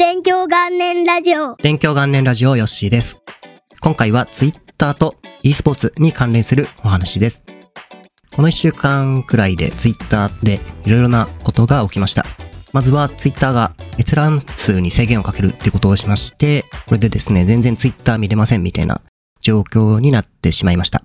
勉強元年ラジオ。勉強元年ラジオヨッシーです。今回は Twitter と e スポーツに関連するお話です。この1週間くらいで Twitter でいろいろなことが起きました。まずは Twitter が閲覧数に制限をかけるってことをしまして、これでですね、全然 Twitter 見れませんみたいな状況になってしまいました。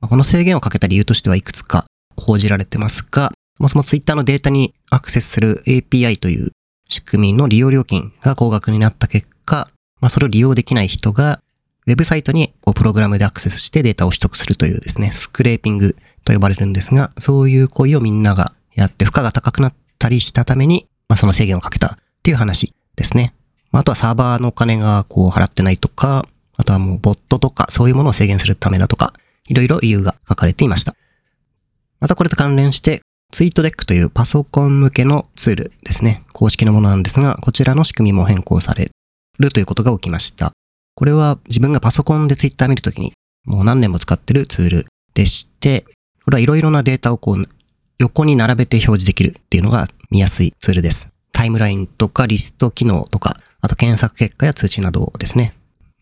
この制限をかけた理由としてはいくつか報じられてますが、そもそも Twitter のデータにアクセスする API という仕組みの利用料金が高額になった結果、まあ、それを利用できない人が、ウェブサイトにこうプログラムでアクセスしてデータを取得するというですね、スクレーピングと呼ばれるんですが、そういう行為をみんながやって負荷が高くなったりしたために、まあ、その制限をかけたっていう話ですね。まあ、あとはサーバーのお金がこう払ってないとか、あとはもうボットとかそういうものを制限するためだとか、いろいろ理由が書かれていました。またこれと関連して、ツイートデックというパソコン向けのツールですね。公式のものなんですが、こちらの仕組みも変更されるということが起きました。これは自分がパソコンでツイッター見るときに、もう何年も使ってるツールでして、これはいろいろなデータをこう、横に並べて表示できるっていうのが見やすいツールです。タイムラインとかリスト機能とか、あと検索結果や通知などをですね、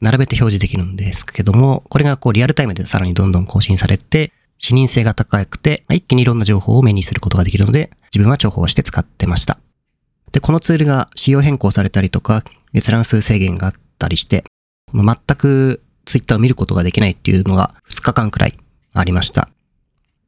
並べて表示できるんですけども、これがこうリアルタイムでさらにどんどん更新されて、視認性が高くて、一気にいろんな情報を目にすることができるので、自分は重宝して使ってました。で、このツールが仕様変更されたりとか、閲覧数制限があったりして、この全くツイッターを見ることができないっていうのが2日間くらいありました。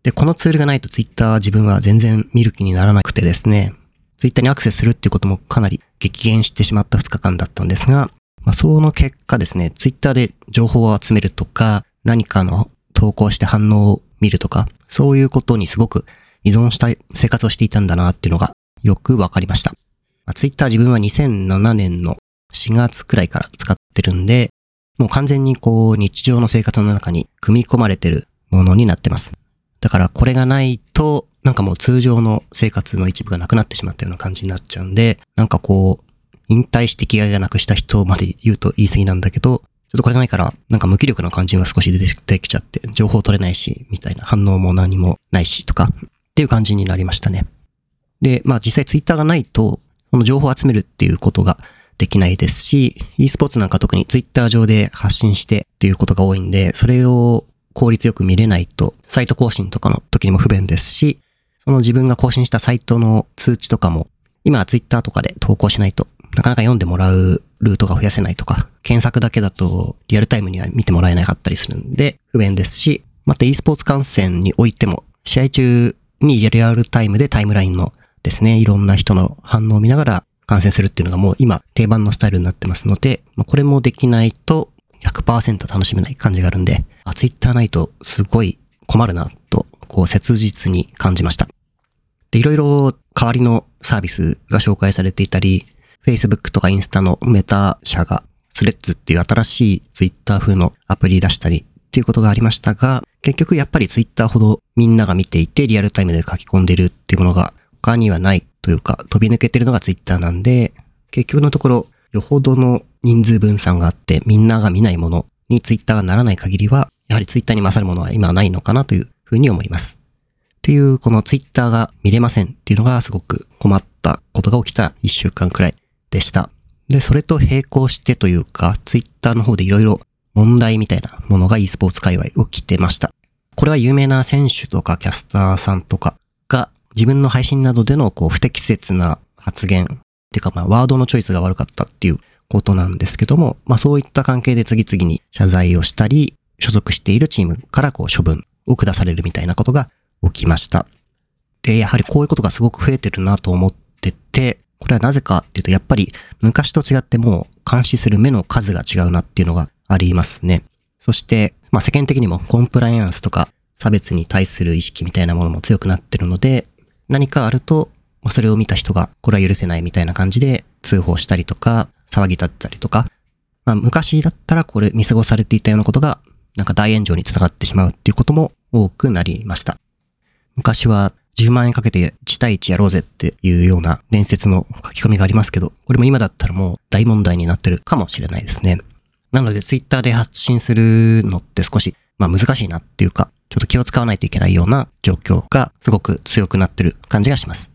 で、このツールがないとツイッターは自分は全然見る気にならなくてですね、ツイッターにアクセスするっていうこともかなり激減してしまった2日間だったんですが、まあ、その結果ですね、ツイッターで情報を集めるとか、何かの投稿して反応を見るとか、そういうことにすごく依存した生活をしていたんだなっていうのがよくわかりました。まあ、ツイッター自分は2007年の4月くらいから使ってるんで、もう完全にこう日常の生活の中に組み込まれてるものになってます。だからこれがないと、なんかもう通常の生活の一部がなくなってしまったような感じになっちゃうんで、なんかこう、引退して気概がなくした人まで言うと言い過ぎなんだけど、っとこれがないから、なんか無気力な感じが少し出てきちゃって、情報取れないし、みたいな反応も何もないしとか、っていう感じになりましたね。で、まあ実際ツイッターがないと、この情報を集めるっていうことができないですし、e スポーツなんか特にツイッター上で発信してっていうことが多いんで、それを効率よく見れないと、サイト更新とかの時にも不便ですし、その自分が更新したサイトの通知とかも、今はツイッターとかで投稿しないとなかなか読んでもらうルートが増やせないとか、検索だけだとリアルタイムには見てもらえなかったりするんで不便ですし、また e スポーツ観戦においても、試合中にリアルタイムでタイムラインのですね、いろんな人の反応を見ながら観戦するっていうのがもう今定番のスタイルになってますので、まあ、これもできないと100%楽しめない感じがあるんで、あ、ツイッターないとすごい困るなと、こう切実に感じました。で、いろいろ代わりのサービスが紹介されていたり、Facebook とかインスタのメタ社がスレッズっていう新しい Twitter 風のアプリ出したりっていうことがありましたが、結局やっぱり Twitter ほどみんなが見ていてリアルタイムで書き込んでるっていうものが他にはないというか飛び抜けてるのが Twitter なんで、結局のところよほどの人数分散があってみんなが見ないものに Twitter がならない限りは、やはり Twitter に勝るものは今はないのかなというふうに思います。っていう、この Twitter が見れませんっていうのがすごく困ったことが起きた一週間くらいでした。で、それと並行してというか、ツイッターの方でいろいろ問題みたいなものが e スポーツ界隈起きてました。これは有名な選手とかキャスターさんとかが自分の配信などでのこう不適切な発言っていうかまあワードのチョイスが悪かったっていうことなんですけども、まあそういった関係で次々に謝罪をしたり、所属しているチームからこう処分を下されるみたいなことが起きました。で、やはりこういうことがすごく増えてるなと思ってて、これはなぜかっていうと、やっぱり昔と違ってもう監視する目の数が違うなっていうのがありますね。そして、まあ世間的にもコンプライアンスとか差別に対する意識みたいなものも強くなってるので、何かあると、まあそれを見た人がこれは許せないみたいな感じで通報したりとか、騒ぎ立ったりとか、まあ昔だったらこれ見過ごされていたようなことが、なんか大炎上につながってしまうっていうことも多くなりました。昔は10万円かけて1対1やろうぜっていうような伝説の書き込みがありますけど、これも今だったらもう大問題になってるかもしれないですね。なのでツイッターで発信するのって少し、まあ難しいなっていうか、ちょっと気を使わないといけないような状況がすごく強くなってる感じがします。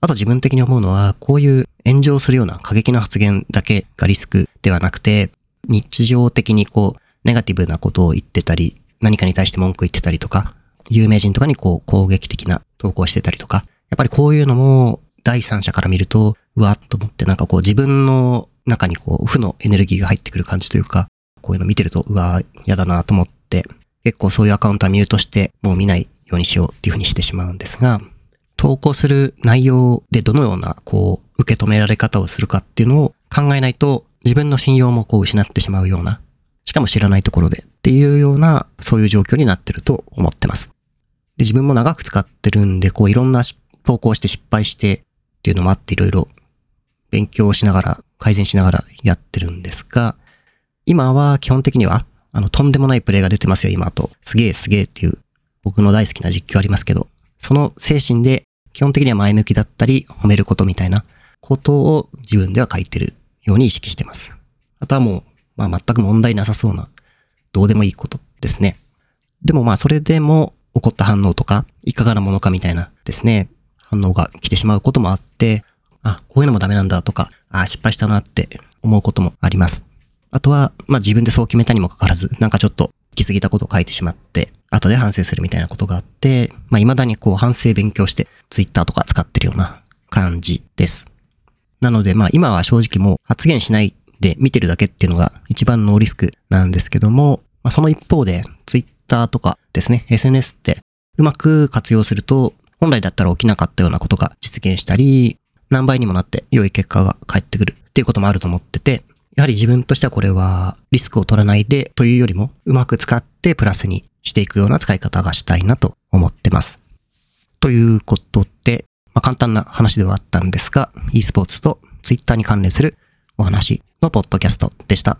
あと自分的に思うのは、こういう炎上するような過激な発言だけがリスクではなくて、日常的にこう、ネガティブなことを言ってたり、何かに対して文句言ってたりとか、有名人とかにこう攻撃的な投稿してたりとか、やっぱりこういうのも第三者から見ると、うわっと思ってなんかこう自分の中にこう負のエネルギーが入ってくる感じというか、こういうの見てると、うわ嫌だなと思って、結構そういうアカウントはミュートしてもう見ないようにしようっていうふうにしてしまうんですが、投稿する内容でどのようなこう受け止められ方をするかっていうのを考えないと自分の信用もこう失ってしまうような、しかも知らないところでっていうようなそういう状況になってると思ってます。で、自分も長く使ってるんで、こういろんな投稿して失敗してっていうのもあっていろいろ勉強しながら、改善しながらやってるんですが、今は基本的には、あの、とんでもないプレイが出てますよ、今と。すげえすげえっていう僕の大好きな実況ありますけど、その精神で基本的には前向きだったり、褒めることみたいなことを自分では書いてるように意識してます。あとはもう、まあ全く問題なさそうな、どうでもいいことですね。でもまあそれでも起こった反応とか、いかがなものかみたいなですね、反応が来てしまうこともあって、あ、こういうのもダメなんだとか、あ、失敗したなって思うこともあります。あとは、まあ自分でそう決めたにもかかわらず、なんかちょっと行き過ぎたことを書いてしまって、後で反省するみたいなことがあって、まあ未だにこう反省勉強して、ツイッターとか使ってるような感じです。なのでまあ今は正直もう発言しないで見てるだけっていうのが一番ノーリスクなんですけども、まあその一方で、ツイッターとかですね、SNS ってうまく活用すると、本来だったら起きなかったようなことが実現したり、何倍にもなって良い結果が返ってくるっていうこともあると思ってて、やはり自分としてはこれはリスクを取らないでというよりもうまく使ってプラスにしていくような使い方がしたいなと思ってます。ということで、まあ、簡単な話ではあったんですが、e スポーツと Twitter に関連するお話のポッドキャストでした。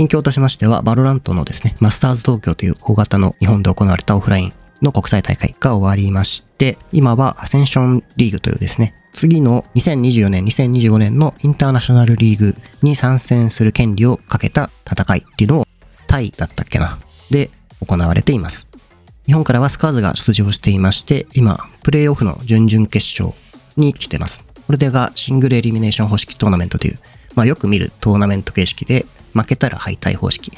近況としましては、バロラントのですね、マスターズ東京という大型の日本で行われたオフラインの国際大会が終わりまして、今はアセンションリーグというですね、次の2024年、2025年のインターナショナルリーグに参戦する権利をかけた戦いっていうのをタイだったっけなで行われています。日本からはスカーズが出場していまして、今、プレイオフの準々決勝に来てます。これでがシングルエリミネーション方式トーナメントという、まあよく見るトーナメント形式で、負けたら敗退方式。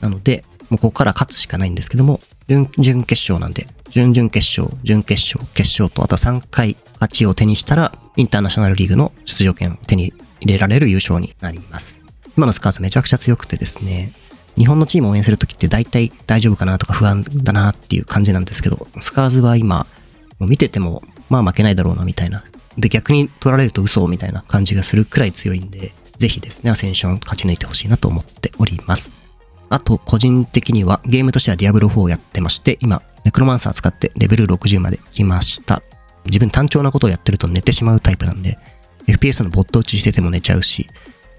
なので、もうここから勝つしかないんですけども、準々決勝なんで、準々決勝、準決勝、決勝と、あと3回勝ちを手にしたら、インターナショナルリーグの出場権を手に入れられる優勝になります。今のスカーズめちゃくちゃ強くてですね、日本のチームを応援するときって大体大丈夫かなとか不安だなっていう感じなんですけど、スカーズは今、もう見てても、まあ負けないだろうなみたいな。で、逆に取られると嘘みたいな感じがするくらい強いんで、ぜひですね、アセンション勝ち抜いてほしいなと思っております。あと、個人的にはゲームとしてはディアブロ4をやってまして、今、ネクロマンサー使ってレベル60まで来ました。自分単調なことをやってると寝てしまうタイプなんで、FPS のボット打ちしてても寝ちゃうし、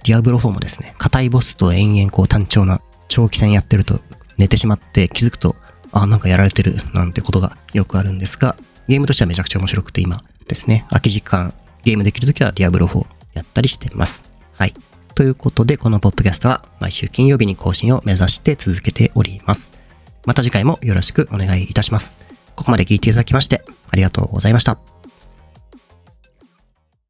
ディアブロ4もですね、硬いボスと延々こう単調な長期戦やってると寝てしまって気づくと、あ、なんかやられてるなんてことがよくあるんですが、ゲームとしてはめちゃくちゃ面白くて今ですね、空き時間ゲームできるときはディアブロ4やったりしてます。はい。ということで、このポッドキャストは毎週金曜日に更新を目指して続けております。また次回もよろしくお願いいたします。ここまで聞いていただきましてありがとうございました。